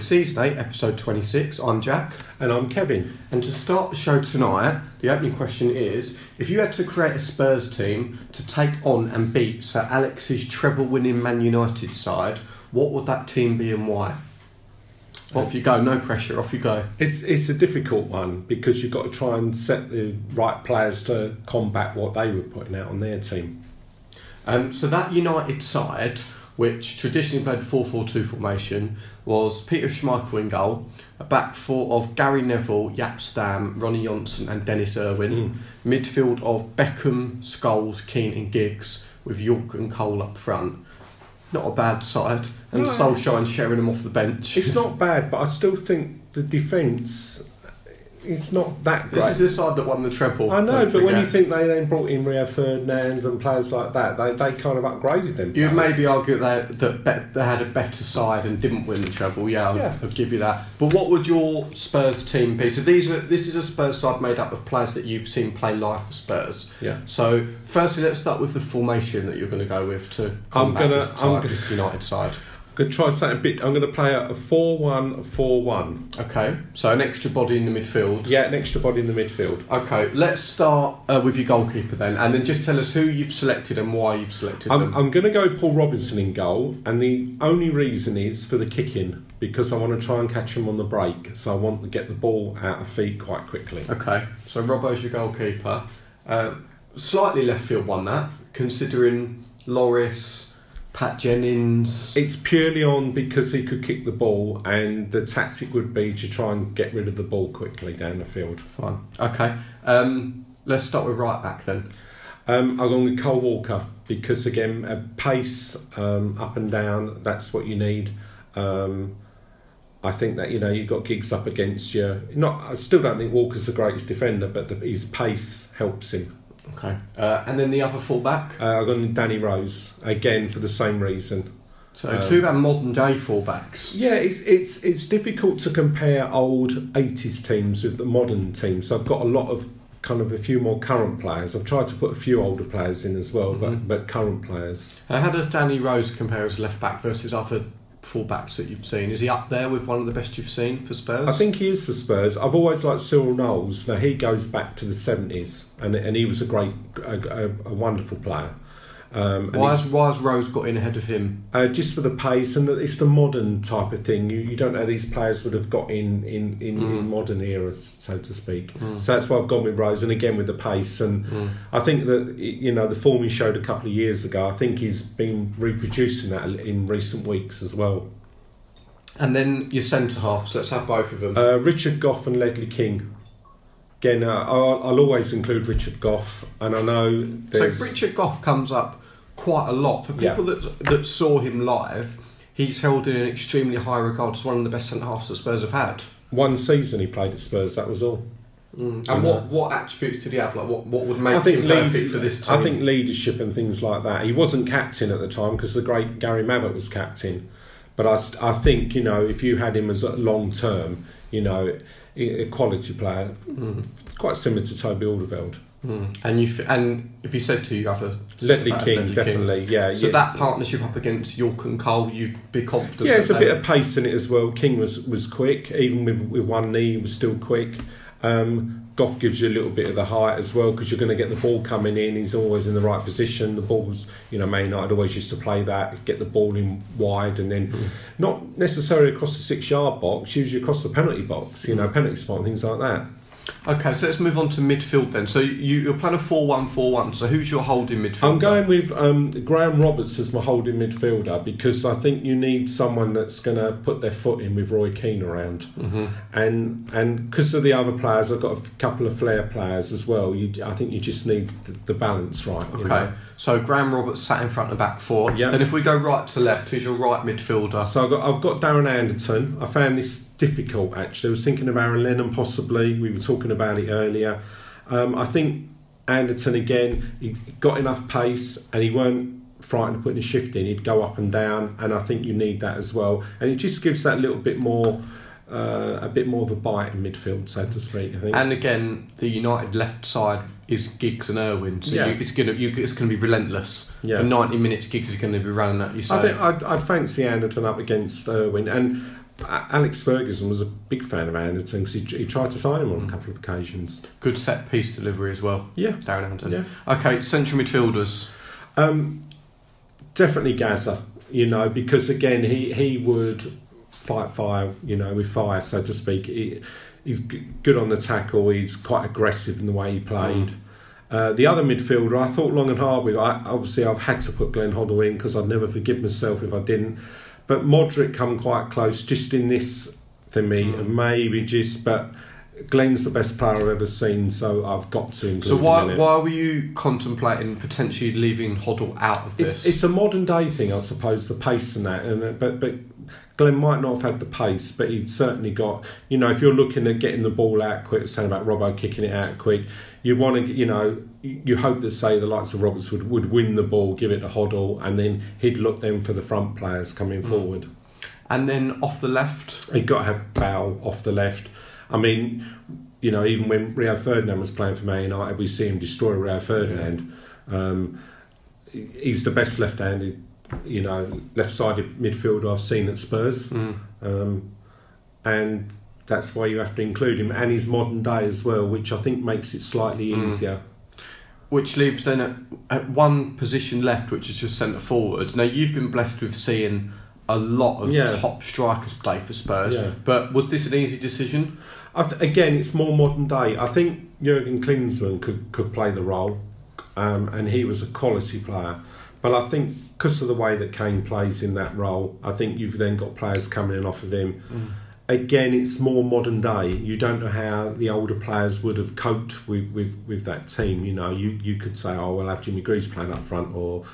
Season 8, Episode 26. I'm Jack. And I'm Kevin. And to start the show tonight, the opening question is if you had to create a Spurs team to take on and beat Sir Alex's treble winning Man United side, what would that team be and why? Off you go, no pressure, off you go. It's it's a difficult one because you've got to try and set the right players to combat what they were putting out on their team. Um, so that United side, which traditionally played 4-4-2 formation, was Peter Schmeichel in goal, a back four of Gary Neville, Jaap Stam, Ronny Johnsen and Denis Irwin, hmm. midfield of Beckham, Scholes, Keane and Giggs, with Yorke and Cole up front. Not a bad side, and No. Solskjaer and Sheringham off the bench. It's not bad, but I still think the defence it's not that great. This is the side that won the treble. I know, but when you think they then brought in Rio Ferdinand and players like that, they, they kind of upgraded them. You'd maybe argue that that bet, they had a better side and didn't win the treble. Yeah, I'll, Yeah. I'll give you that. But what would your Spurs team be? So these are this is a Spurs side made up of players that you've seen play live for Spurs. Yeah. So firstly, let's start with the formation that you're going to go with to combat gonna- this, I'm gonna- this United side. I'm going to try something a bit. I'm going to play a 4 1 4 1. Okay, so an extra body in the midfield. Yeah, an extra body in the midfield. Okay, let's start uh, with your goalkeeper then, and then just tell us who you've selected and why you've selected I'm, them. I'm going to go Paul Robinson in goal, and the only reason is for the kicking because I want to try and catch him on the break. So I want to get the ball out of feet quite quickly. Okay, so Robbo's your goalkeeper. Um, slightly left field one that, considering Lloris, Pat Jennings. It's purely on because he could kick the ball, and the tactic would be to try and get rid of the ball quickly down the field. Fine. Okay, um, let's start with right back then. Um, I'm going with Kyle Walker because again, a pace um, up and down. That's what you need. Um, I think that you know you've got Giggs up against you. Not, I still don't think Walker's the greatest defender, but the, his pace helps him. Okay, uh, and then the other fullback? Uh, I've gone Danny Rose again for the same reason. So Um, two of our modern day fullbacks. Yeah, it's it's it's difficult to compare old '80s teams with the modern teams. So I've got a lot of kind of a few more current players. I've tried to put a few older players in as well, Mhm. but but current players. Uh, how does Danny Rose compare as left back versus other full backs that you've seen? Is he up there with one of the best you've seen for Spurs? I think he is for Spurs. I've always liked Cyril Knowles. Now he goes back to the seventies, and and he was a great, a, a, a wonderful player. Um, and Why has, why has Rose got in ahead of him? uh, just for the pace and it's the modern type of thing. You, you don't know these players would have got in in, in, Mm. in modern eras, so to speak. Mm. So that's why I've gone with Rose, and again with the pace. And Mm. I think that you know the form he showed a couple of years ago. I think he's been reproducing that in recent weeks as well. And then your centre half. So let's have both of them. Uh, Richard Gough and Ledley King. Again, uh, I'll, I'll always include Richard Gough, and I know there's So Richard Gough comes up quite a lot for Yeah. people that that saw him live. He's held in an extremely high regard as one of the best centre halves that Spurs have had. one season he played at Spurs. That was all. And And, what, uh, what attributes did he have? Like what, what would make I think him lead- perfect for this team? I think leadership and things like that. He wasn't captain at the time because the great Gary Mabbutt was captain. But I, I think you know if you had him as a long term, you know, a a quality player, Mm, quite similar to Toby Alderweireld. mm. And you f- and if you said to you other Ledley uh, King, Ledley definitely, yeah. So yeah. that partnership up against Yorke and Cole, you'd be confident. yeah, it's a bit of pace in it as well. King was was quick, even with with one knee, he was still quick. Um, Gough gives you a little bit of the height as well because you're going to get the ball coming in. He's always in the right position. The ball's, you know, United always used to play that, get the ball in wide and then Mm. not necessarily across the six yard box, usually across the penalty box, you know, penalty spot and things like that. Okay, so let's move on to midfield then. So you, you're playing a 4 1 4 1. So who's your holding midfielder? I'm going with um, Graham Roberts as my holding midfielder because I think you need someone that's going to put their foot in with Roy Keane around. hmm and and because of the other players, I've got a couple of flair players as well. You, I think you just need the, the balance right. you Okay, know. so Graham Roberts sat in front of back four. Yeah. Then if we go right to left, who's your right midfielder? So I've got, I've got Darren Anderton. I found this difficult actually. I was thinking of Aaron Lennon possibly. We were talking about it earlier. Um, I think Anderton again. He got enough pace and he weren't frightened of putting a shift in. He'd go up and down, and I think you need that as well. And it just gives that little bit more uh, a bit more of a bite in midfield, so to speak. I think. And again, the United left side is Giggs and Irwin, so Yeah. you, it's gonna you, it's gonna be relentless. Yeah. For ninety minutes, Giggs is gonna be running at you. So I think I'd, I'd fancy Anderton up against Irwin. And Alex Ferguson was a big fan of Anderton because he, he tried to sign him on a couple of occasions. good set piece delivery as well. Yeah. Darren Anderton. Yeah. Okay, central midfielders. Um, definitely Gazza, you know, because again, he, he would fight fire, you know, with fire, so to speak. He, he's good on the tackle, he's quite aggressive in the way he played. Uh, the other midfielder, I thought long and hard with. I, obviously, I've had to put Glenn Hoddle in because I'd never forgive myself if I didn't. But Modric come quite close just in this thingy, Mm. and maybe just. But Glenn's the best player I've ever seen, so I've got to include So him why why were you contemplating potentially leaving Hoddle out of this? It's, it's a modern day thing, I suppose, the pace and that. And uh, but but Glenn might not have had the pace, but he's certainly got. You know, if you're looking at getting the ball out quick, saying about Robbo kicking it out quick, you want to, you know, you hope that say the likes of Roberts would, would win the ball, give it to Hoddle, and then he'd look then for the front players coming forward. and then off the left, He got to have Bale off the left. I mean, you know, even when Rio Ferdinand was playing for Man United, we see him destroy Rio Ferdinand. Um, he's the best left-handed, you know, left-sided midfielder I've seen at Spurs, Mm. um, and that's why you have to include him. And he's modern day as well, which I think makes it slightly Mm. easier. Which leaves then at, at one position left, which is just centre forward. Now you've been blessed with seeing a lot of Yeah. top strikers play for Spurs, Yeah. but was this an easy decision? I th- again, it's more modern day. I think Jurgen Klinsmann could, could play the role, um, and he was a quality player. But I think because of the way that Kane plays in that role, I think you've then got players coming in off of him. Again, it's more modern day. You don't know how the older players would have coped with, with, with that team. You know, you, you could say, oh, we'll have Jimmy Greaves playing up front or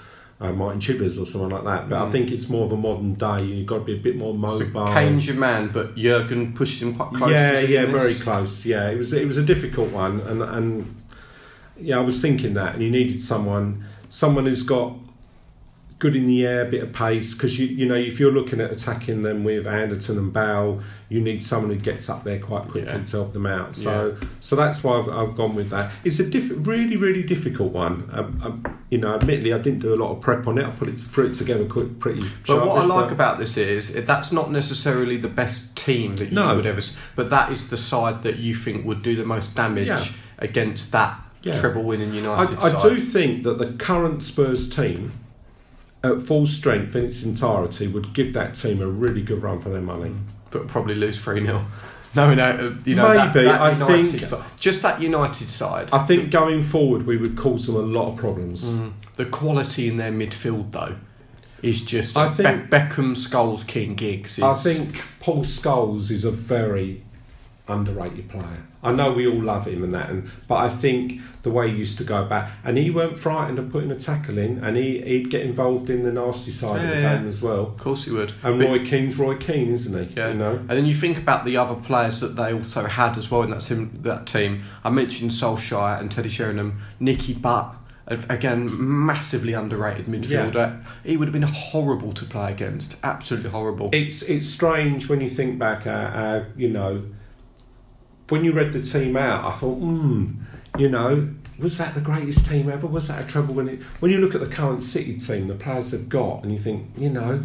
uh, Martin Chivers or someone like that. But I Mm. think it's more of a modern day. You've got to be a bit more So mobile. Kane's your man, but Jurgen pushed him quite close. Yeah, yeah, very close. Yeah, it was it was a difficult one, and and yeah, I was thinking that, and you needed someone someone who's got good in the air, bit of pace, because you you know if you're looking at attacking them with Anderton and Bale, you need someone who gets up there quite quickly Yeah. to help them out. So so that's why I've, I've gone with that. It's a diff- really really difficult one. Um, um, you know, admittedly, I didn't do a lot of prep on it. I put it threw it together quick, pretty. But what I like but- about this is that's not necessarily the best team that you No. would ever, but that is the side that you think would do the most damage Yeah. against that Yeah. treble winning I, United I side. do think that the current Spurs team, at full strength in its entirety, would give that team a really good run for their money. but probably lose 3 0. No, no, you know, Maybe, that I think- side- just that United side. I think going forward, we would cause them a lot of problems. Mm. The quality in their midfield, though, is just. I think- Be- Beckham, Scholes, Keane, Giggs. Is, I think Paul Scholes is a very underrated player. I know we all love him and that, and but I think the way he used to go back, and he weren't frightened of putting a tackle in, and he, he'd get involved in the nasty side of the yeah. game as well. Of course, he would. And But- Roy Keane's Roy Keane, isn't he? Yeah. You know. And then you think about the other players that they also had as well in that team. That team. I mentioned Solskjaer and Teddy Sheringham, Nicky Butt. Again, massively underrated midfielder. He would have been horrible to play against. Absolutely horrible. It's it's strange when you think back. Uh, uh, you know, when you read the team out, I thought, hmm, you know, was that the greatest team ever? Was that a treble? When it, when you look at the current City team, the players they've got, and you think, you know,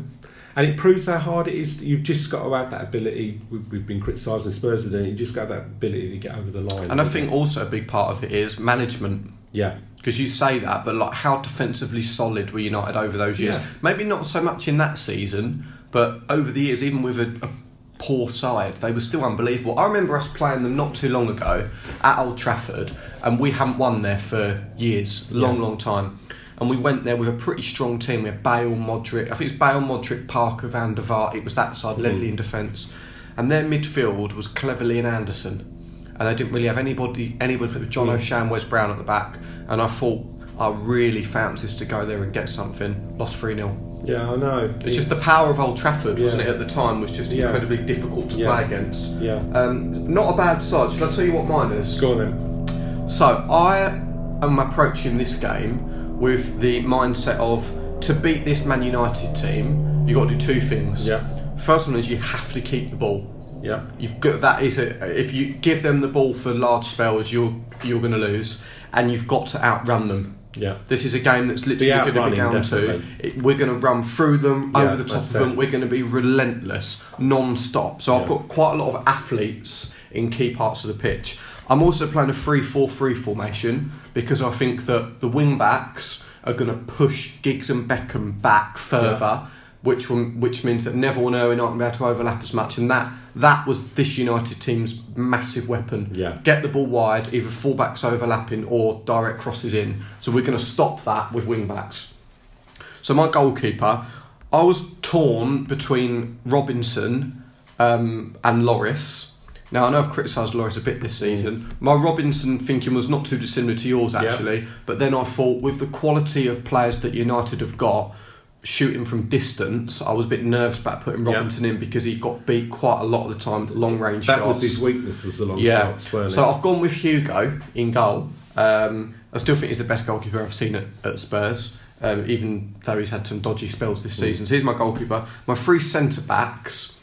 and it proves how hard it is. You've just got to have that ability. We've, we've been criticising Spurs today. You just got that ability to get over the line. and I think also a big part of it is management. yeah, Because you say that, but like how defensively solid were United over those years? Yeah. Maybe not so much in that season, but over the years, even with a, a poor side, they were still unbelievable. I remember us playing them not too long ago at Old Trafford, and we hadn't won there for years, long, Yeah. long time. And we went there with a pretty strong team. We had Bale, Modric. I think it was Bale, Modric, Parker, Van der Vaart. It was that side, Ledley in defence, and their midfield was Cleverley and Anderson and they didn't really have anybody anybody but John Mm. O'Shea, Wes Brown at the back, and I thought I really fancied to go there and get something. Lost three 0 yeah, I know. It's just the power of Old Trafford, wasn't it? At the time, was just Yeah. incredibly difficult to Yeah. play against. Yeah, Um, not a bad side. Shall I tell you what mine is? go on then. So I am approaching this game with the mindset of to beat this Man United team, you've got to do two things. Yeah. First one is you have to keep the ball. Yeah. You've got that is a, if you give them the ball for large spells, you're you're going to lose, and you've got to outrun them. Yeah. This is a game that's literally going to be down to it, we're going to run through them Yeah, over the top of them. We're going to be relentless, non-stop. So I've got quite a lot of athletes in key parts of the pitch. I'm also playing a 3-4-3 formation because I think that the wing backs are going to push Giggs and Beckham back further, which will, which means that Neville and Irwin aren't going to be able to overlap as much, and that that was this United team's massive weapon Yeah. get the ball wide, either fullbacks overlapping or direct crosses in. So we're going to stop that with wing backs. So my goalkeeper, I was torn between Robinson um, and Lloris. Now I know I've criticised Lloris a bit this season. My Robinson thinking was not too dissimilar to yours actually, but then I thought with the quality of players that United have got. Shooting from distance, I was a bit nervous about putting Yeah. Robinson in because he got beat quite a lot of the time, The long range That shots. was his weakness, was the long Yeah. shots, weren't So it? I've gone with Hugo in goal. Um, I still think he's the best goalkeeper I've seen at, at Spurs, um, even though he's had some dodgy spells this season. So he's my goalkeeper. My three centre backs.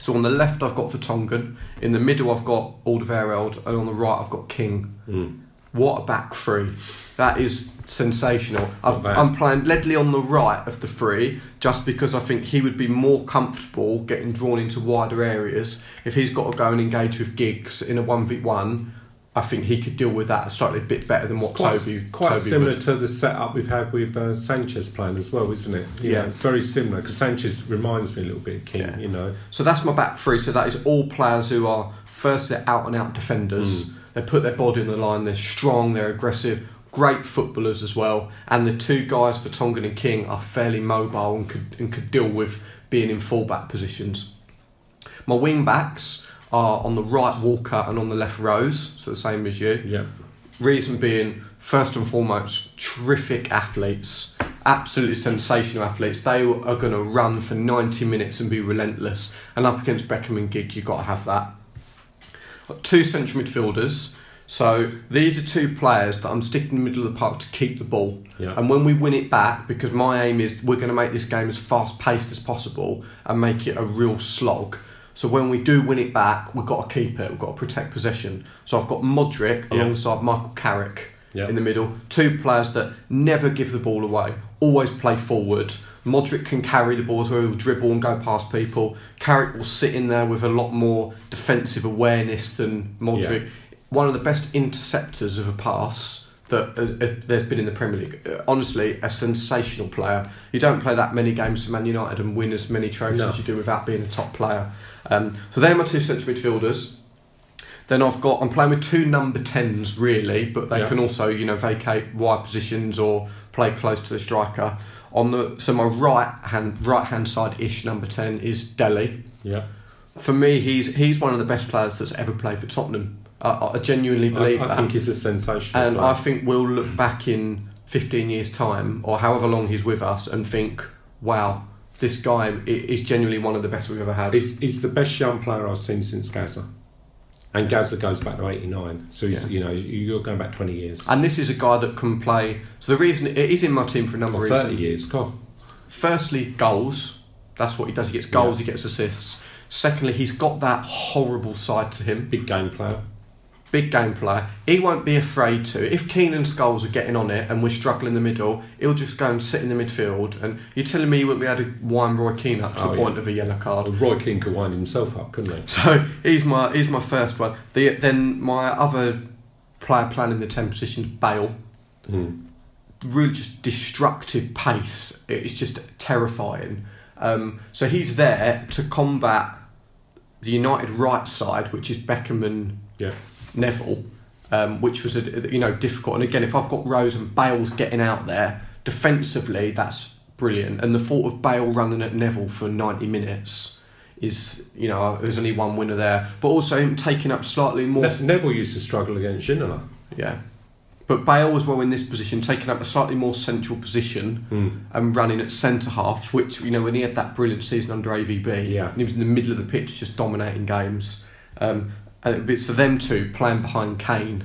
So on the left I've got Vertonghen, in the middle I've got Alderweireld, and on the right I've got King. Mm. What a back three! That is sensational. I'm. I'm playing Ledley on the right of the three just because I think he would be more comfortable getting drawn into wider areas. If he's got to go and engage with Giggs in a one v one, I think he could deal with that slightly a bit better than It's what quite, Toby. quite Toby similar would. to the setup we've had with uh, Sanchez playing as well, isn't it? You Yeah. it's very similar because Sanchez reminds me a little bit of King. Yeah. You know, So that's my back three. So that is all players who are firstly out and out defenders. Mm. They put their body on the line. They're strong. They're aggressive. Great footballers as well. And the two guys Vertonghen and King are fairly mobile and could and could deal with being in fullback positions. My wing backs are on the right Walker and on the left Rose. So the same as you. yeah, Reason being, first and foremost, terrific athletes, absolutely sensational athletes. They are going to run for 90 minutes and be relentless. And up against Beckham and Gig, you've got to have that. Got two central midfielders. So these are two players that I'm sticking in the middle of the park to keep the ball. yeah. And when we win it back, because my aim is we're going to make this game as fast paced as possible and make it a real slog. So when we do win it back, we've got to keep it. We've got to protect possession. So I've got Modric Yeah. alongside Michael Carrick Yeah. in the middle. Two players that never give the ball away, always play forward. Modric can carry the ball through, he'll dribble and go past people. Carrick will sit in there with a lot more defensive awareness than Modric. One of the best interceptors of a pass that uh, uh, there's been in the Premier League. Uh, honestly, a sensational player. You don't play that many games for Man United and win as many trophies No. as you do without being a top player. Um, so they're my two central midfielders. Then I've got I'm playing with two number tens really, but they Yeah. can also you know vacate wide positions or play close to the striker. On the so my right hand right hand side ish number ten is Dele. yeah. For me, he's he's one of the best players that's ever played for Tottenham. I, I genuinely believe I, I that, think he's a sensational. and player. I think we'll look back in 15 years' time or however long he's with us and think, wow, this guy is genuinely one of the best we've ever had. He's, he's the best young player I've seen since Gazza. And Gazza goes back to 89. So, he's, Yeah. you know, you're going back 20 years. And this is a guy that can play. So the reason it is in my team for a number of 30 reasons. years. God. Firstly, goals. That's what he does. He gets goals. He gets assists. Secondly, he's got that horrible side to him. Big game player. Big game player. He won't be afraid to. If Keane and Scholes are getting on it and we're struggling in the middle, he'll just go and sit in the midfield. And you're telling me you wouldn't be able to wind Roy Keane up to Oh, the yeah. point of a yellow card. Well, Roy Keane could wind himself up, couldn't he? So he's my he's my first one. The, then my other player playing in the ten positions, Bale. Mm. really just destructive pace. It's just terrifying. Um, so he's there to combat the United right side, which is Beckham and Yeah. Neville, um, which was a, you know difficult. And again, if I've got Rose and Bale's getting out there defensively, that's brilliant. And the thought of Bale running at Neville for ninety minutes is you know there's only one winner there, but also him taking up slightly more. Neville used to struggle against Ginola. Yeah. But Bale was well in this position, taking up a slightly more central position Mm. and running at centre half, which, you know, when he had that brilliant season under AVB, Yeah. and he was in the middle of the pitch just dominating games. Um, and be, so them two playing behind Kane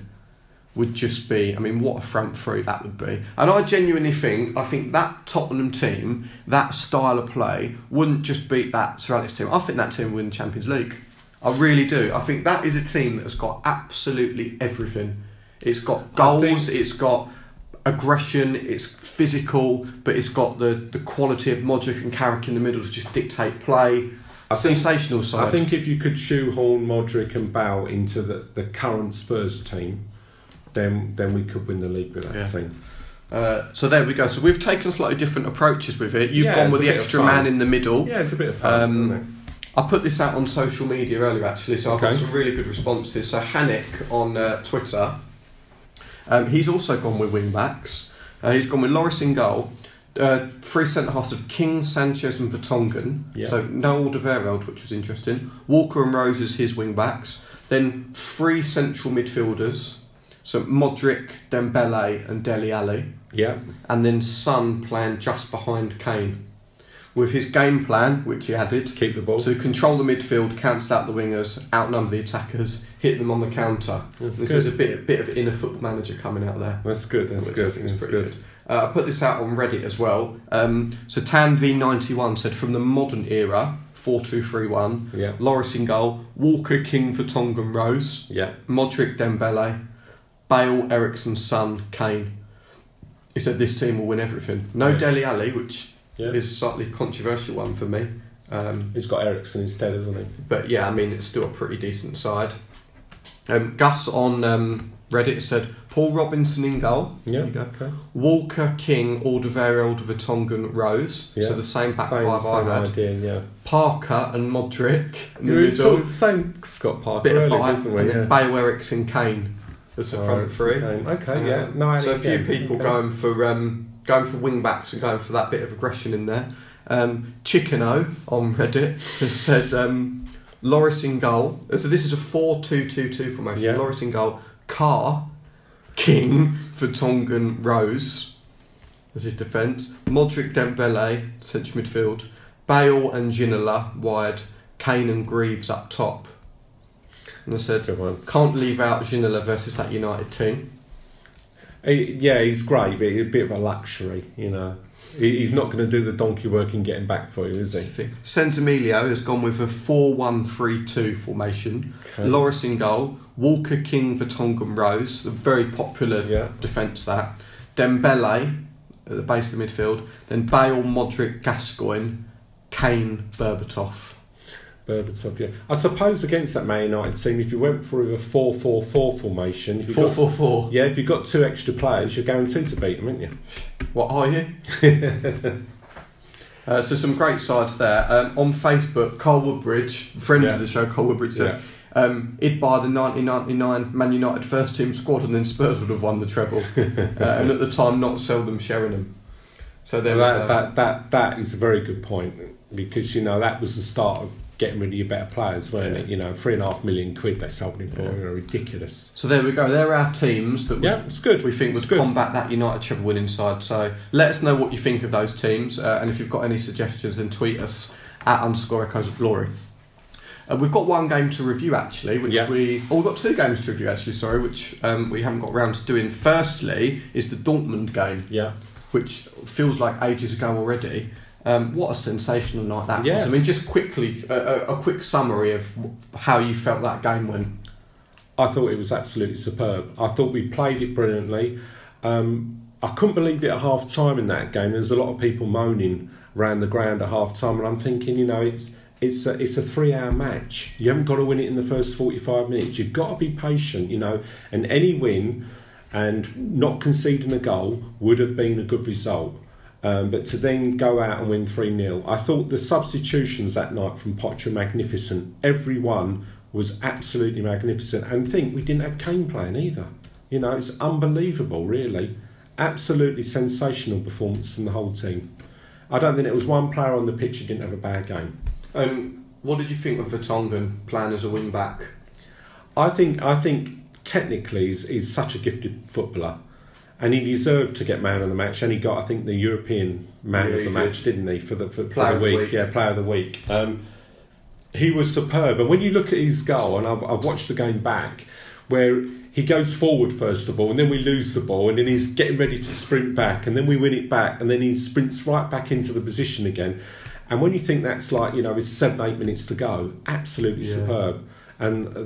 would just be, I mean, what a front three that would be. And I genuinely think, I think that Tottenham team, that style of play, wouldn't just beat that Sir Alex team. I think that team would win the Champions League. I really do. I think that is a team that has got absolutely everything. It's got goals, think- it's got aggression, it's physical, but it's got the, the quality of Modric and Carrick in the middle to just dictate play. I think- Sensational side. I think if you could shoehorn Modric and Bale into the, the current Spurs team, then then we could win the league with that Yeah. team. Uh, so there we go. So we've taken slightly different approaches with it. You've Yeah, gone with the extra man in the middle. Yeah, it's a bit of fun. Um. I put this out on social media earlier actually, so I've got some really good responses. So Hannick on uh, Twitter, um, he's also gone with wing backs. Uh, he's gone with Lloris in goal. Uh, three centre halves of King, Sanchez, and Vertonghen. Yeah. So no Alderweireld, which was interesting. Walker and Rose as his wing backs. Then three central midfielders. So Modric, Dembele, and Dele Alli Yeah, and then Son playing just behind Kane. With his game plan, which he added, keep the ball. to control the midfield, cancel out the wingers, outnumber the attackers, hit them on the counter. That's this good. is a bit, a bit of inner football manager coming out there. That's good. That's good. That's pretty good. Uh, I put this out on Reddit as well. Um, so Tan V91 said from the modern era, 4-2-3-1, Yeah, Lloris in goal, Walker, King, Vertonghen Rose, yeah. Modric, Dembele, Bale, Eriksen, Son, Kane. He said this team will win everything. No Yeah. Dele Alli, which Yeah. is a slightly controversial one for me. Um, He's got Eriksen instead, hasn't he? but yeah, I mean, it's still a pretty decent side. Um, Gus on um, Reddit said Paul Robinson in goal. Yeah. There you go. Okay. Walker, King, Alderweireld, Vertonghen, Rose. Yeah. So the same back same, five same I had. idea. Yeah. Parker and Modric in the middle. talking- same Scott Parker Bit of earlier, isn't we? and Yeah. Eriksen, Kane as the front three. Okay, okay, yeah. Um, No, so a few people going for um, going for wing backs and going for that bit of aggression in there. Um, Chickeno on Reddit has said um, Lloris in goal. So this is a 4-2-2-2 formation. Yeah. Lloris in goal. Carr, King, Vertonghen, Rose as his defence. Modric, Dembele, central midfield. Bale and Ginola wide. Kane and Greaves up top. And I said, can't leave out Ginola versus that United team. He, yeah, he's great, but he's a bit of a luxury, you know. He, he's not going to do the donkey work in getting back for you, is he? Sentimilio has gone with a 4 1 3 2 formation. Okay. Lloris in goal. Walker, King, Vertonghen, Rose. A very popular Yeah. defence, that. Dembele at the base of the midfield. Then Bale, Modric, Gascoigne, Kane, Berbatov. Berbatov, yeah. I suppose against that Man United team, if you went for a 4 4 4 formation, if you 4 got, 4 4. yeah, if you've got two extra players, you're guaranteed to beat them, aren't you? What are you? uh, so some great sides there. Um, on Facebook, Carl Woodbridge, friend Yeah. of the show, Carl Woodbridge said, um, he'd buy the 1999 Man United first team squad and then Spurs would have won the treble. uh, and at the time, not seldom Sheringham. So there Well, that, that, that, that is a very good point because, you know, that was the start of getting rid of your better players, weren't Yeah. it? You know, three and a half million quid they sold him for, Yeah. you know, ridiculous. So there we go. There are our teams that we, Yeah, it's good. we think would combat that United treble winning side. So let us know what you think of those teams, uh, and if you've got any suggestions, then tweet us at underscore echoes of glory. Uh, we've got one game to review actually, which Yeah. we oh we've got two games to review actually. Sorry, which um, we haven't got around to doing. Firstly, is the Dortmund game, Yeah. which feels like ages ago already. Um, what a sensational night that Yeah. was! I mean, just quickly a, a, quick summary of how you felt that game went. I thought it was absolutely superb. I thought we played it brilliantly. Um, I couldn't believe it at half time in that game. There's a lot of people moaning around the ground at half time, and I'm thinking, you know, it's it's a, it's a three hour match. You haven't got to win it in the first 45 minutes. You've got to be patient, you know, and any win and not conceding a goal would have been a good result. Um, but to then go out and win 3 0, I thought the substitutions that night from Potter were magnificent. Everyone was absolutely magnificent. And think we didn't have Kane playing either. You know, it's unbelievable, really. Absolutely sensational performance from the whole team. I don't think it was one player on the pitch who didn't have a bad game. And what did you think of Vertonghen playing as a wing back? I think I think technically he's, he's such a gifted footballer, and he deserved to get man of the match. And he got I think the European man Yeah, of the match, did. not he? For the for, for the of the week, week. yeah, player of the week. Um, he was superb, and when you look at his goal, and I've, I've watched the game back, where he goes forward first of all, and then we lose the ball, and then he's getting ready to sprint back, and then we win it back, and then he sprints right back into the position again. And when you think that's like, you know, with seven, eight minutes to go, absolutely Yeah. superb. And uh,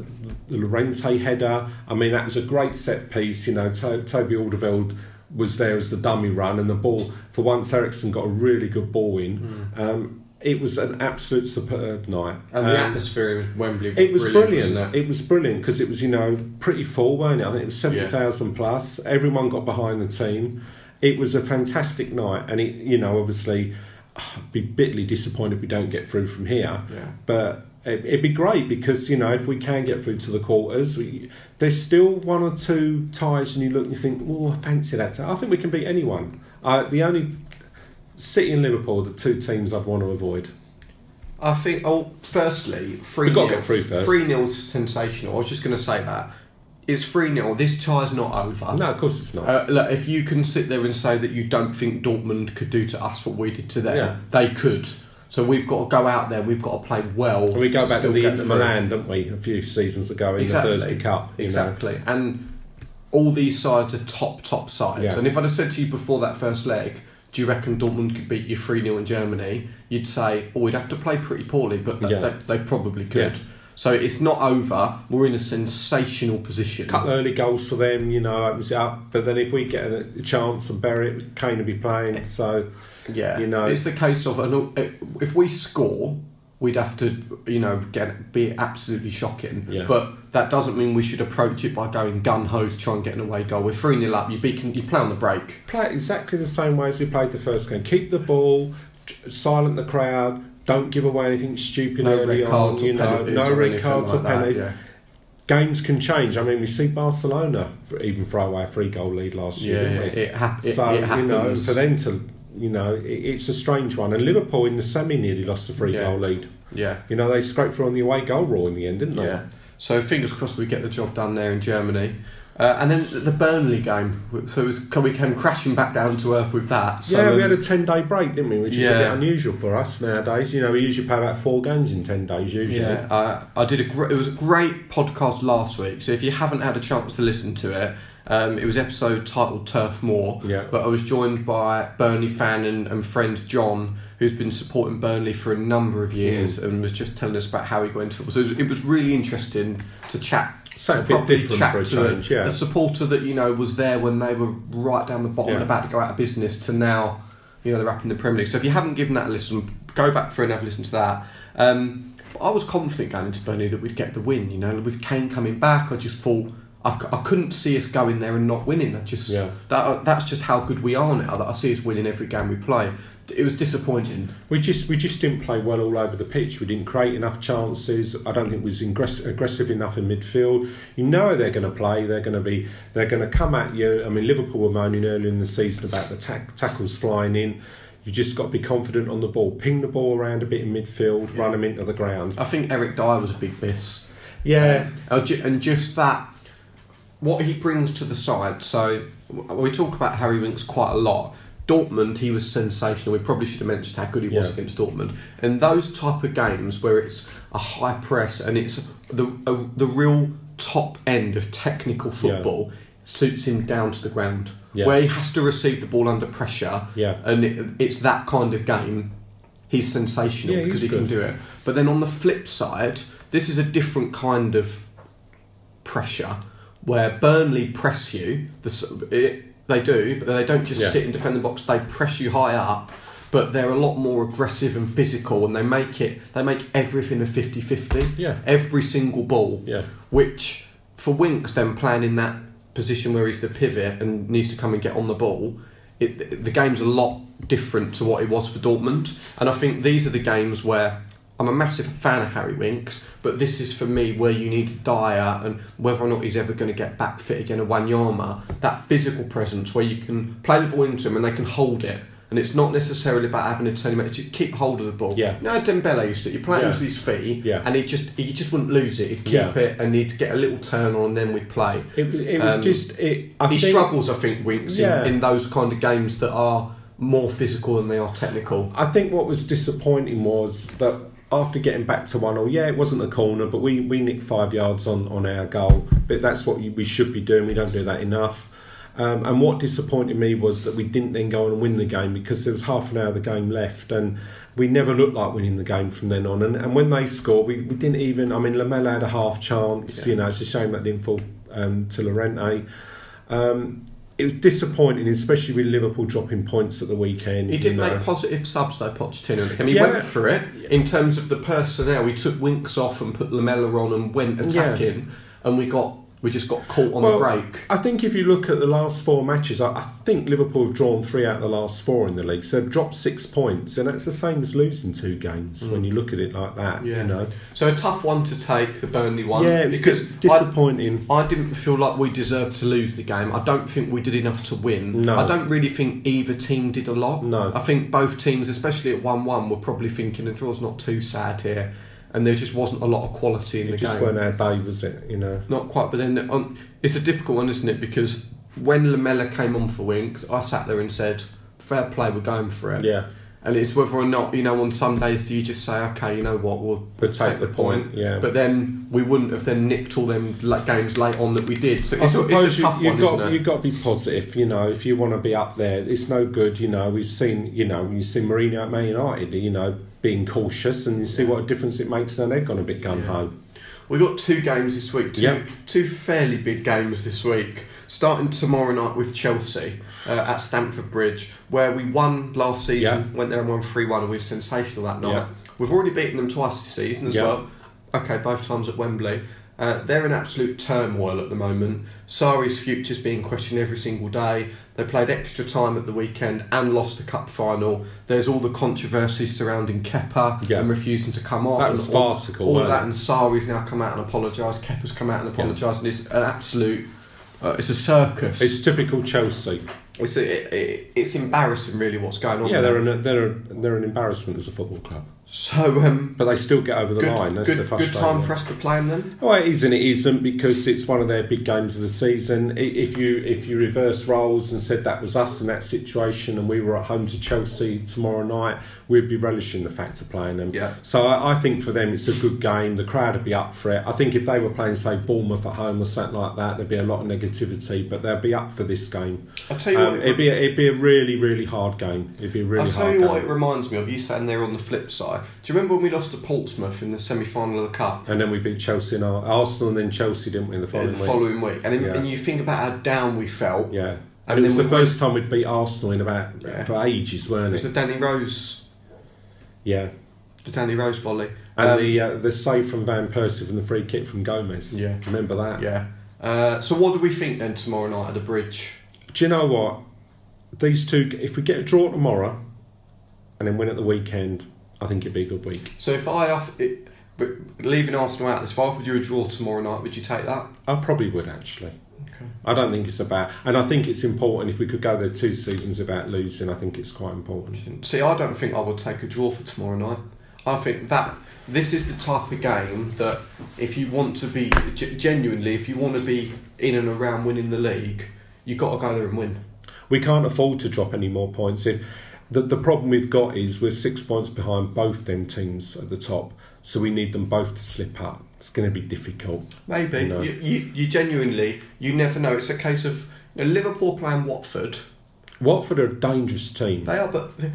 the Llorente header, I mean, that was a great set piece. You know, to- Toby Alderweireld was there as the dummy run, and the ball, for once, Eriksen got a really good ball in. Um, it was an absolute superb night. And the Um, atmosphere in Wembley was it was brilliant. brilliant. it? It was brilliant because it was, you know, pretty full, weren't it? I think it was seventy thousand plus. Everyone got behind the team. It was a fantastic night, and it, you know, obviously, I'd be bitterly disappointed if we don't get through from here. Yeah. But it'd be great because you know if we can get through to the quarters, we, there's still one or two ties, and you look and you think, oh, I fancy that. I think we can beat anyone. Uh, the only City and Liverpool, are the two teams I'd want to avoid. I think. Oh, firstly, three We've got to get through first. Three 0 sensational. I was just going to say that. It's three 0 This tie's not over. No, of course it's not. Uh, look, if you can sit there and say that you don't think Dortmund could do to us what we did to them, Yeah. they could. So we've got to go out there. We've got to play well. And we go back to the Inter. Milan, don't we? A few seasons ago in Exactly. the Thursday Cup. Exactly. And all these sides are top, top sides. Yeah. And if I'd have said to you before that first leg, do you reckon Dortmund could beat you 3 0 in Germany? You'd say, oh, we'd have to play pretty poorly, but th- Yeah. they, they probably could. Yeah. So it's not over. We're in a sensational position. know, couple of early goals for them, you know, opens it up. But then if we get a, a chance and Barrett, Kane will be playing. So Yeah, You know- it's the case of an, if we score, we'd have to, you know, get be absolutely shocking. Yeah. But that doesn't mean we should approach it by going gun ho to try and get an away goal. We're three 0 up. You beat, you play on the break. play exactly the same way as we played the first game. Keep the ball, silent the crowd. Don't give away anything stupid No early red on. or You know, no red cards like or penalties. yeah. Games can change. I mean, we see Barcelona for- even throw away a free goal lead last Yeah, year. didn't we? it, it, so it happens. you know, for them to, you know, it, it's a strange one. And Liverpool in the semi nearly lost the free Yeah. goal lead. yeah, You know, they scraped through on the away goal rule in the end, didn't they? yeah. So fingers crossed we get the job done there in Germany. Uh, and then the Burnley game. So it was, we came crashing back down to earth with that. So, yeah, we had a ten day break, didn't we? Which is a bit unusual for us nowadays. You know, we usually play about four games in ten days usually. Yeah, uh, I did a gr- it was a great podcast last week. So if you haven't had a chance to listen to it, um, it was episode titled Turf Moor. Yeah. But I was joined by Burnley fan and, and friend John, who's been supporting Burnley for a number of years, and was just telling us about how he got into football. So it was, it was really interesting to chat. So to properly different chat for a to change, yeah. A supporter that you know was there when they were right down the bottom and about to go out of business to now, you know, they're up in the Premier League. So if you haven't given that a listen, go back for another listen to that. Um, I was confident going into Burnley that we'd get the win. You know, with Kane coming back, I just thought I, c- I couldn't see us going there and not winning. I just Yeah. that that's just how good we are now. That I see us winning every game we play. It was disappointing. We just we just didn't play well all over the pitch. We didn't create enough chances. I don't think we was ingress- aggressive enough in midfield. You know they're going to play. They're going to be. They're going to come at you. I mean, Liverpool were moaning earlier in the season about the tack tackles flying in. You just got to be confident on the ball. Ping the ball around a bit in midfield. Run them into the ground. I think Eric Dier was a big miss. Yeah, Uh, and just that, what he brings to the side. So we talk about Harry Winks quite a lot. Dortmund, he was sensational. We probably should have mentioned how good he was against Dortmund. And those type of games where it's a high press and it's the a, the real top end of technical football suits him down to the ground. Yeah. Where he has to receive the ball under pressure, Yeah. and it, it's that kind of game. He's sensational Yeah, because he can do it. But then on the flip side, this is a different kind of pressure where Burnley press you. The, it, they do, but they don't just Yeah. sit and defend the box. They press you high up, but they're a lot more aggressive and physical, and they make it. They make everything a 50-50. Yeah. Every single ball. Yeah. Which for Winks, then playing in that position where he's the pivot and needs to come and get on the ball. It, the game's a lot different to what it was for Dortmund, and I think these are the games where I'm a massive fan of Harry Winks, but this is for me where you need Dier and whether or not he's ever going to get back fit again. And Wanyama, that physical presence where you can play the ball into him and they can hold it. And it's not necessarily about having a turn him out. It's just keep hold of the ball. Yeah. You know Dembele used to. You play it Yeah. into his feet, Yeah. and he just he just wouldn't lose it. He'd keep Yeah. it, and he'd get a little turn on, and then we'd play. it, it was Um, just. It, I he think, struggles, I think, Winks, Yeah. in, in those kind of games that are more physical than they are technical. I think what was disappointing was that after getting back to one 0 yeah, it wasn't a corner, but we, we nicked five yards on, on our goal. But that's what we should be doing. We don't do that enough. Um, and what disappointed me was that we didn't then go on and win the game because there was half an hour of the game left, and we never looked like winning the game from then on. And, and when they scored, we, we didn't even. I mean, Lamela had a half chance. Yeah. You know, it's a shame that didn't fall um, to Llorente. Um, it was disappointing, especially with Liverpool dropping points at the weekend. He did you know. make positive subs though, Pochettino. And he Yeah. went for it in terms of the personnel. He took Winks off and put Lamela on and went attacking, and we got we just got caught on Well, the break. I think if you look at the last four matches, I, I think Liverpool have drawn three out of the last four in the league. So they've dropped six points, and that's the same as losing two games when mm. you look at it like that. Yeah. You know? So a tough one to take, the Burnley one. yeah, it because dis- disappointing. I, I didn't feel like we deserved to lose the game. I don't think we did enough to win. No. I don't really think either team did a lot. No. I think both teams, especially at one-one, were probably thinking the draw's not too sad here, and there just wasn't a lot of quality in it the just game. weren't our day, was it? You know. Not quite, but then um, it's a difficult one, isn't it? Because when Lamela came on for Winks, I sat there and said, "Fair play, we're going for it." Yeah, And it's whether or not you know. On some days, do you just say, "Okay, you know what, we'll, we'll take the point. Yeah. But then we wouldn't have then nicked all them like, games late on that we did. So it's, a, it's a you, tough you've one, got isn't it? you've got to be positive. You know, if you want to be up there, it's no good. You know, we've seen you know you've seen Mourinho at Man United. You know, being cautious, and you see what a difference it makes. Then they've gone a bit gun ho. We've got two games this week, two, Yep. two fairly big games this week. Starting tomorrow night with Chelsea uh, at Stamford Bridge, where we won last season, Yeah. went there and won 3 1, and we were sensational that night. Yeah. We've already beaten them twice this season as Yeah. well. Okay, both times at Wembley. Uh, they're in absolute turmoil at the moment. Sarri's future's being questioned every single day. They played extra time at the weekend and lost the cup final. There's all the controversies surrounding Kepa Yeah. and refusing to come off. That was all- farcical, All of wasn't that, and Sarri's now come out and apologised. Kepa's come out and Yeah. apologised, and it's an absolute. Uh, it's a circus. It's typical Chelsea. It's a, it, it's embarrassing, really, what's going on. Yeah, they're an, they're a, they're an embarrassment as a football club, so um, but they still get over the good, line. That's the good, good time for us to play them then. Well, it is and it isn't because it's one of their big games of the season. If you if you reverse roles and said that was us in that situation and we were at home to Chelsea tomorrow night, we'd be relishing the fact of playing them. Yeah. So I, I think for them it's a good game. The crowd would be up for it. I think if they were playing say Bournemouth at home or something like that, there'd be a lot of negativity, but they'll be up for this game. I'll tell you Um, what. it'd be a, it'd be a really really hard game. It'd be a really I'll tell hard you game. what it reminds me of. You saying there on the flip side. Do you remember when we lost to Portsmouth in the semi-final of the cup? and then we beat Chelsea and Ar- Arsenal and then Chelsea didn't we in the following the week. following week, and, then, Yeah. and you think about how down we felt. Yeah. And And, it was the we first time we'd beat Arsenal in about Yeah. for ages, It weren't was it? was the Danny Rose, Yeah. the Danny Rose volley, And Um, the uh, the save from Van Persie from the free kick from Gomes. Yeah. Remember that? yeah. Uh, so what do we think then tomorrow night at the bridge? Do you know what? These two, if we get a draw tomorrow and then win at the weekend, I think it'd be a good week. So if I off it, but leaving Arsenal out, if I offered you a draw tomorrow night, would you take that? I probably would actually. Okay. I don't think it's about, and I think it's important if we could go there two seasons without losing. I think it's quite important. See, I don't think I would take a draw for tomorrow night. I think that this is the type of game that if you want to be genuinely, if you want to be in and around winning the league, you've got to go there and win. We can't afford to drop any more points. If the the problem we've got is we're six points behind both them teams at the top, so we need them both to slip up. It's going to be difficult. Maybe No. you, you, you genuinely, you never know. It's a case of you know, Liverpool playing Watford. Watford are a dangerous team. They are, but the,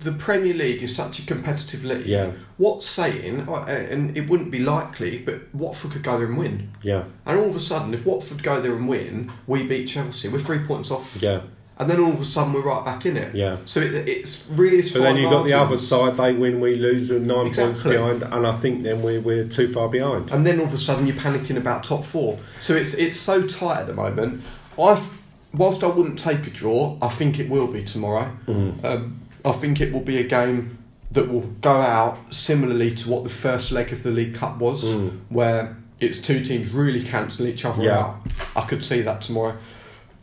the Premier League is such a competitive league. Yeah, What's saying, uh, and it wouldn't be likely, but Watford could go there and win. yeah, And all of a sudden, if Watford go there and win, we beat Chelsea. We're three points off. yeah, And then all of a sudden, we're right back in it. yeah. So it, it's really. But then you've got the other side. They win, we lose, and nine points behind. And I think then we're we're too far behind. And then all of a sudden, you're panicking about top four. So it's it's so tight at the moment. I, whilst I wouldn't take a draw, I think it will be tomorrow. Mm. Um, I think it will be a game that will go out similarly to what the first leg of the League Cup was, Mm. where it's two teams really cancelling each other Yeah. out. I could see that tomorrow,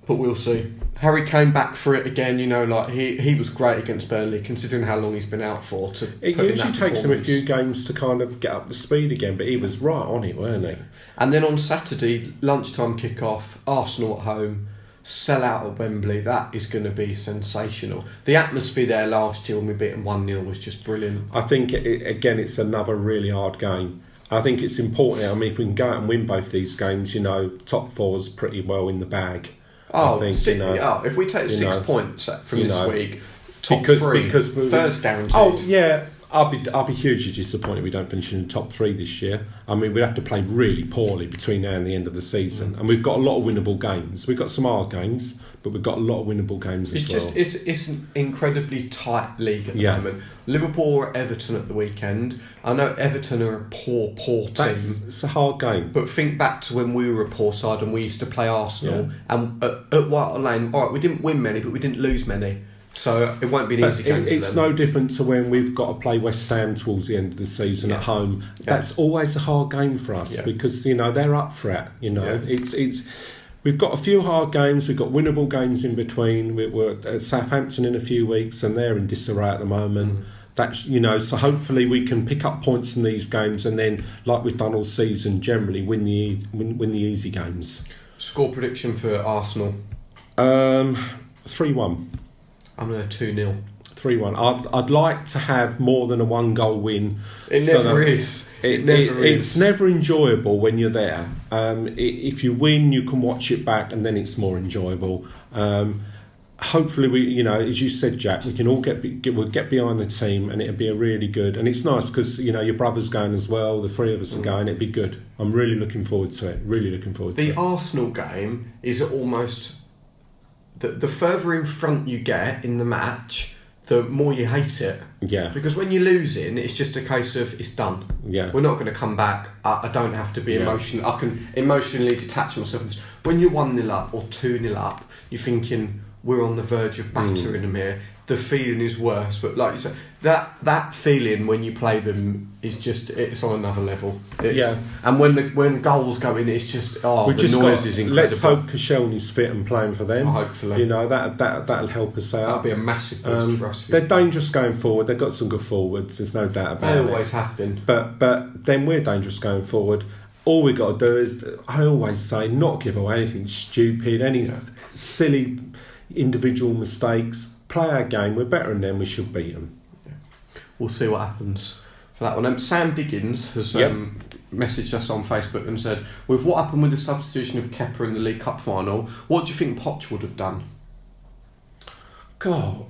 but we'll see. Harry came back for it again. You know, like he, he was great against Burnley, considering how long he's been out for. To It usually takes him a few games to kind of get up to speed again, but he was right on it, weren't he? And then on Saturday, lunchtime kick-off, Arsenal at home, sell out at Wembley. That is going to be sensational. The atmosphere there last year when we beat them 1 0 was just brilliant. I think it, it- again, it's another really hard game. I think it's important. I mean, if we can go out and win both these games, you know, top four's pretty well in the bag. Oh, think si- you know. oh, if we take six know, points from this know, week, top because three, because we- third's guaranteed. Oh yeah, I'll be I'll be hugely disappointed we don't finish in the top three this year. I mean, we'd have to play really poorly between now and the end of the season, mm. and we've got a lot of winnable games. We've got some hard games, but we've got a lot of winnable games It's as well. It's just it's it's an incredibly tight league at the Yeah. moment. Liverpool or Everton at the weekend. I know Everton are a poor, poor team. That's it's a hard game. But think back to when we were a poor side and we used to play Arsenal. And at, at White Lane, all right, we didn't win many, but we didn't lose many. So it won't be an But easy game. it- it's no different to when we've got to play West Ham towards the end of the season Yeah. at home. Yeah. That's always a hard game for us Yeah. because you know they're up for it. You know, it's it's. We've got a few hard games. We've got winnable games in between. We- We're at Southampton in a few weeks, and they're in disarray at the moment. Mm. That's you know, so hopefully we can pick up points in these games, and then, like we've done all season, generally win the win, win the easy games. Score prediction for Arsenal. Um, three one. I'm going to 2 0. Three one. I'd, I'd like to have more than a one goal win. It so never is. It, It never it- is. It's never enjoyable when you're there. Um, i if you win, you can watch it back, and then it's more enjoyable. Um, hopefully, we, you know, as you said, Jack, we can all get, get we'll get behind the team, and it'll be a really good. And it's nice because you know your brother's going as well. The three of us Mm. are going. It'd be good. I'm really looking forward to it. Really looking forward to The it. Arsenal game is almost the, the further in front you get in the match, the more you hate it. Yeah, Because when you're losing, it's just a case of it's done. yeah, We're not going to come back. I, I don't have to be Yeah. emotional. I can emotionally detach myself. from this. When you're 1 0 up or 2 0 up, you're thinking, we're on the verge of battering them here. The feeling is worse. But like you said, that, that feeling when you play them is just, it's on another level. It's, Yeah. And when the when goals go in, it's just, oh, We've the just noise got, is incredible. let's hope Koscielny's fit and playing for them. Hopefully. You know that that that'll help us out. That'll be a massive boost Um, for us. they're dangerous going forward. They've got some good forwards. There's no doubt about it. They always have been. But but then we're dangerous going forward. All we got to do is, I always say, not give away anything stupid, any s- silly individual mistakes. Play our game. We're better than them. We should beat them. We'll see what happens for that one. Um, Sam Diggins has Yep. um, messaged us on Facebook and said, with what happened with the substitution of Kepa in the League Cup final, what do you think Poch would have done? God,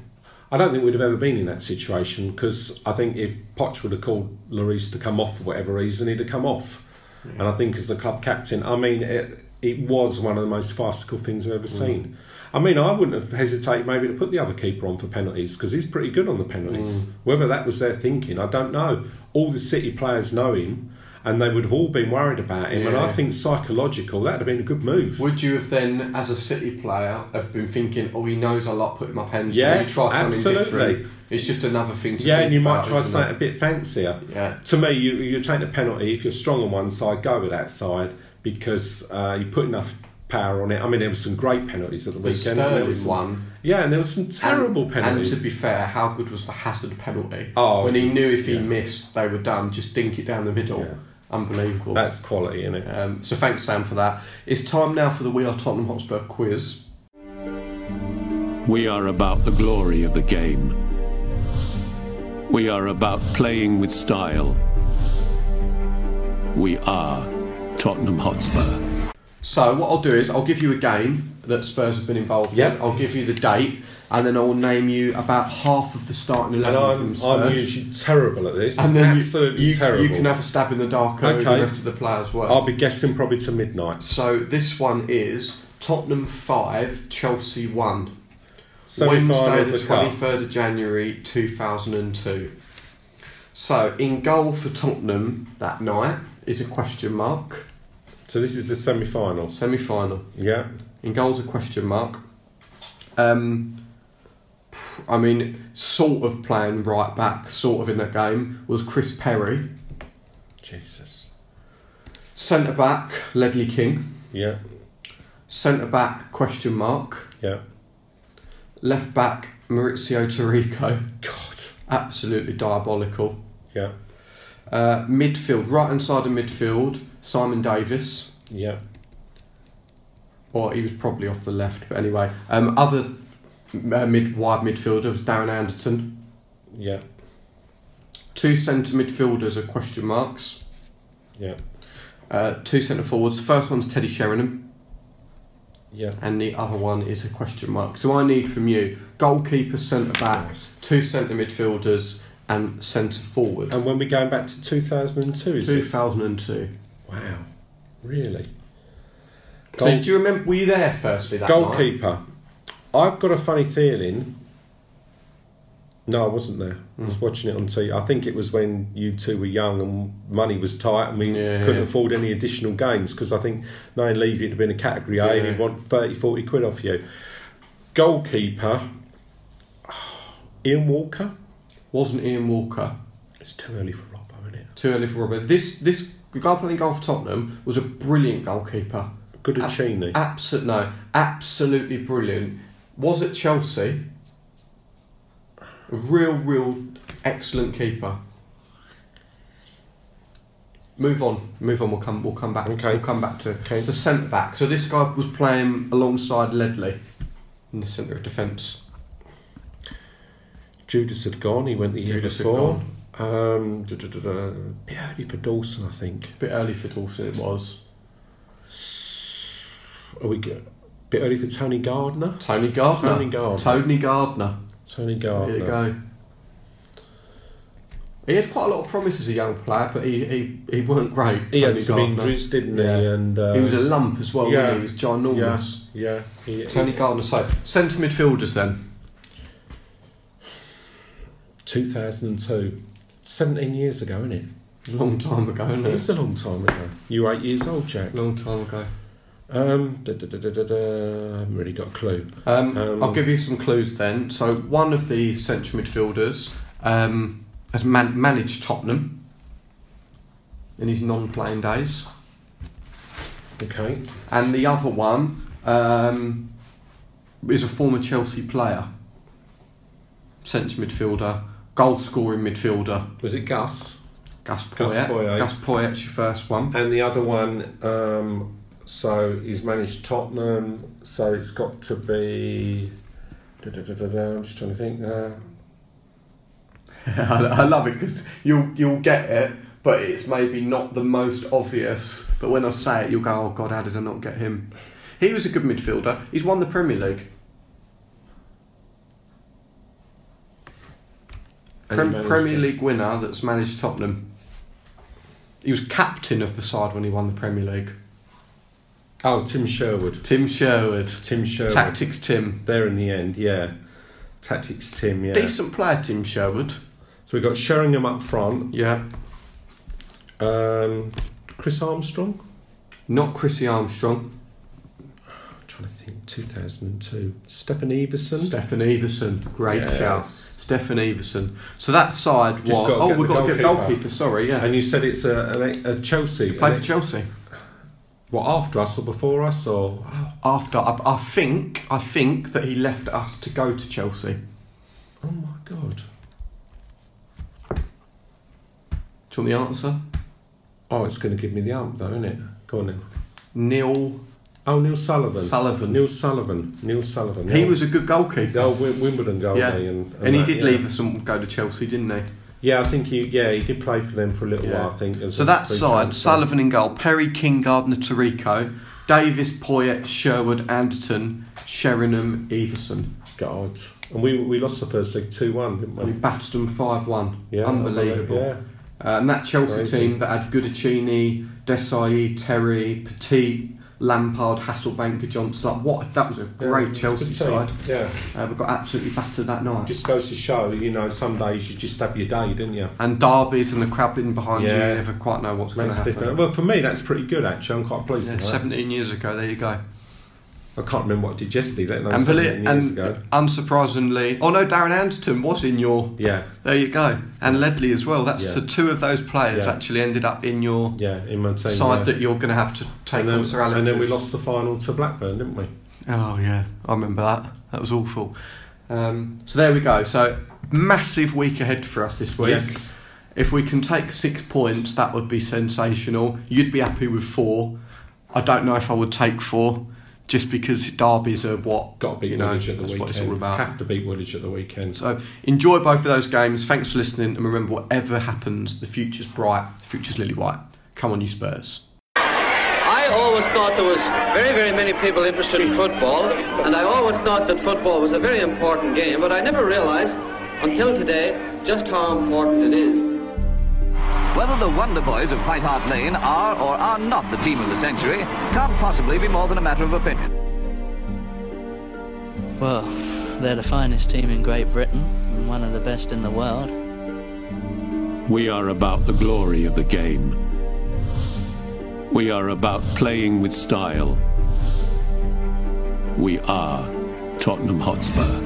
I don't think we'd have ever been in that situation because I think if Poch would have called Lloris to come off for whatever reason, he'd have come off. And I think as the club captain, I mean, it, it was one of the most farcical things I've ever seen. I mean, I wouldn't have hesitated maybe to put the other keeper on for penalties because he's pretty good on the penalties. Whether that was their thinking, I don't know. All the City players know him and they would have all been worried about him. And I think psychological, that'd have been a good move. Would you have then, as a City player, have been thinking, oh, he knows I like putting my pens Yeah, Let me try something different. It's just another thing to yeah, and you might about, try isn't something a bit fancier. Yeah. To me, you, you take a penalty. If you're strong on one side, go with that side because uh, you put enough power on it. I mean, there were some great penalties at the The weekend. and there was some- one. Yeah, and there were some terrible and, penalties. And to be fair, how good was the Hazard penalty? Oh, when he was- knew if he yeah. missed, they were done. Just dink it down the middle. Yeah. Unbelievable. That's quality, isn't it? Um, so thanks, Sam, for that. It's time now for the We Are Tottenham Hotspur quiz. We are about the glory of the game. We are about playing with style. We are Tottenham Hotspur. So what I'll do is I'll give you a game that Spurs have been involved Yep. in. I'll give you the date, and then I'll name you about half of the starting And eleven I'm, from Spurs. I'm usually terrible at this. and then you- Absolutely you, terrible. You can have a stab in the dark over the rest of the players' well. I'll be guessing probably to midnight. So this one is Tottenham five, Chelsea one. Wednesday, the the twenty third of January, two thousand and two. So in goal for Tottenham that night is a question mark. So this is the semi-final. Semi final. Yeah. In goal's a question mark. Um, I mean, sort of playing right back, sort of in that game was Chris Perry. Jesus. Centre back Ledley King. Yeah. Centre back question mark. Yeah. Left back Mauricio Taricco. God. Absolutely diabolical. Yeah. Uh, midfield, right hand side of midfield, Simon Davies. Yeah. Or he was probably off the left, but anyway. Um, other uh, mid wide midfielder was Darren Anderton. Yeah. Two centre midfielders are question marks. Yeah. Uh, two centre forwards. First one's Teddy Sheringham. Yeah. and the other one is a question mark. So I need from you goalkeeper, centre backs, two centre midfielders, and centre forward. And when we're going back to 2002, is this? 2002. Wow. Really? So do you remember? Were you there firstly that night? Goalkeeper. I've got a funny feeling. No, I wasn't there. I was Mm. watching it on TV. I think it was when you two were young and money was tight and we Yeah, couldn't yeah. afford any additional games because I think Nine Levy had been a category A and Yeah. he'd want 30, 40 quid off you. Goalkeeper. Ian Walker. Wasn't Ian Walker? It's too early for Robbo, isn't it? Too early for Robert. This this the guy playing goal for Tottenham was a brilliant goalkeeper. Cudicini. Absolute no, absolutely brilliant. Was at Chelsea. A real, real excellent keeper. Move on, move on. We'll come. We'll come back. Okay. We'll come back to. Okay. It's a centre back. So this guy was playing alongside Ledley in the centre of defence. Judas had gone. He went the year Judas had before. Um, da, da, da. Bit early for Dawson, I think. A bit early for Dawson. It was Are we good? Bit early for Tony Gardner. Tony Gardner. Tony Gardner. Tony Gardner. Tony Gardner. There you go. He had quite a lot of promise as a young player, but he he, he weren't great. He had Tony some Gardner. injuries, didn't Yeah. he? And uh, He was a lump as well, yeah. he? He was ginormous. yeah, yeah. He, Tony Gardner. So centre midfielders then. 2002, 17 years ago, isn't it? Long time ago, isn't it? It's a long time ago. You were eight years old, Jack. Long time ago. Um, da, da, da, da, da, da. I haven't really got a clue. Um, Um, I'll give you some clues then. So one of the central midfielders um, has man- managed Tottenham in his non-playing days, Okay. and the other one um, is a former Chelsea player, central midfielder, goal-scoring midfielder. Was it Gus? Gus Gus Poyet. Poyet. Gus Poyet's your first one. And the other one, um, so he's managed Tottenham, so it's got to be. Da, da, da, I'm just trying to think. I I love it because you'll you'll get it, but it's maybe not the most obvious. But when I say it, you'll go, "Oh God, how did I not get him?" He was a good midfielder. He's won the Premier League. Prem- Premier it. League winner that's managed Tottenham. He was captain of the side when he won the Premier League. Oh, Tim Sherwood. Tim Sherwood. Tim Sherwood. Tactics Tim. There in the end, yeah. Tactics Tim, yeah. Decent player, Tim Sherwood. So we've got Sheringham up front. Yeah. Um, Chris Armstrong. Not Chrissy Armstrong. To think. 2002. Steffen Iversen. Steffen Iversen. Great Yes. shout. Steffen Iversen. So that side was. Oh, we've got to get goalkeeper. sorry, yeah. And you said it's a, a, a Chelsea. Play for Chelsea. What after us or before us or? After, I, I think, I think that he left us to go to Chelsea. Oh my god. Do you want the answer? Oh, it's going to give me the ump though, isn't it? Go on then. Neil Oh, Neil Sullivan. Sullivan. Neil Sullivan. Neil Sullivan. He was a good goalkeeper. Wim- Wimbledon goalie, Yeah. and, And he that, did yeah. leave us and go to Chelsea, didn't he? Yeah, I think he. Yeah, he did play for them for a little Yeah. while. I think. as So that side. Sullivan in goal, Perry, King, Gardner, Taricco, Davies, Poyet, Sherwood, Anderton, Sheringham, Iversen. God, and we we lost the first leg two one, didn't And we we? battered them 5 1. Yeah, Unbelievable. Yeah, Uh, and that Chelsea Crazy. team that had Cudicini, Desailly, Terry, Petit, Lampard, Hasselbaink, Johnson. Like what? That was a great Yeah, Chelsea side. Yeah, Uh, we got absolutely battered that night. just goes to show, you know, some days you just have your day, didn't you? and derbies and the crowd being behind you, Yeah. you never quite know what's going to happen. different. Well, for me, that's pretty good actually. I'm quite pleased Yeah, with that. 17 years ago, there you go. I can't remember what I did yesterday. Let And, beli- 17 years and ago. unsurprisingly, oh no, Darren Anderton was in your. Yeah, There you go, and Ledley as well. That's Yeah. the two of those players Yeah. actually ended up in your yeah, in my team. side yeah. that you're going to have to take and on then, Sir Alex. and then we lost the final to Blackburn, didn't we? Oh yeah, I remember that. That was awful. Um, so there we go. So massive week ahead for us this week. Yes. If we can take six points, that would be sensational. You'd be happy with four. I don't know if I would take four, just because derbies are what Got to beat you know. Woolwich at the That's weekend. what it's all about. Have to beat Woolwich at the weekend. So enjoy both of those games. Thanks for listening, and remember, whatever happens, the future's bright. The future's lily white. Come on, you Spurs. I always thought there was very, very many people interested in football, and I always thought that football was a very important game, but I never realized until today just how important it is. Whether the Wonder Boys of White Hart Lane are or are not the team of the century can't possibly be more than a matter of opinion. Well, they're the finest team in Great Britain and one of the best in the world. We are about the glory of the game. We are about playing with style. We are Tottenham Hotspur.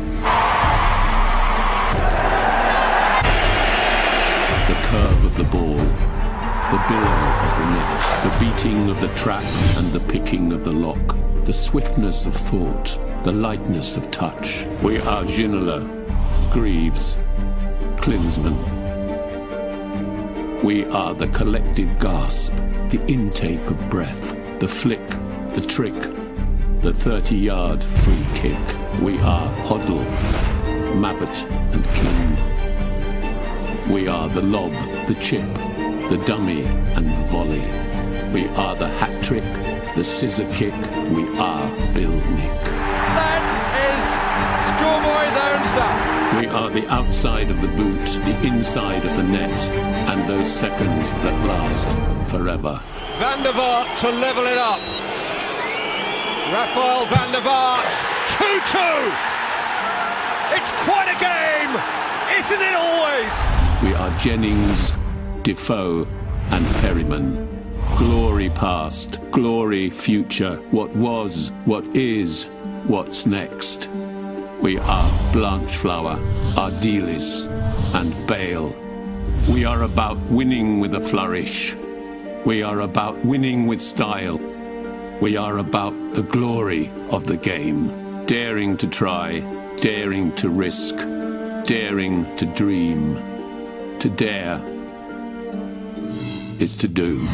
The curve of the ball, the billow of the net, the beating of the trap and the picking of the lock, the swiftness of thought, the lightness of touch. We are Ginola, Greaves, Klinsmann. We are the collective gasp, the intake of breath, the flick, the trick, the 30 yard free kick. We are Hoddle, Mabbutt, and King. We are the lob, the chip, the dummy, and the volley. We are the hat trick, the scissor kick. We are Bill Nick. That is schoolboy's own stuff. We are the outside of the boot, the inside of the net, and those seconds that last forever. Van der Vaart to level it up. Rafael van der Vaart, 2-2. It's quite a game, isn't it always? We are Jennings, Defoe, and Perryman. Glory past, glory future, what was, what is, what's next. We are Blanchflower, Ardiles, and Bale. We are about winning with a flourish. We are about winning with style. We are about the glory of the game. Daring to try, daring to risk, daring to dream. To dare is to do.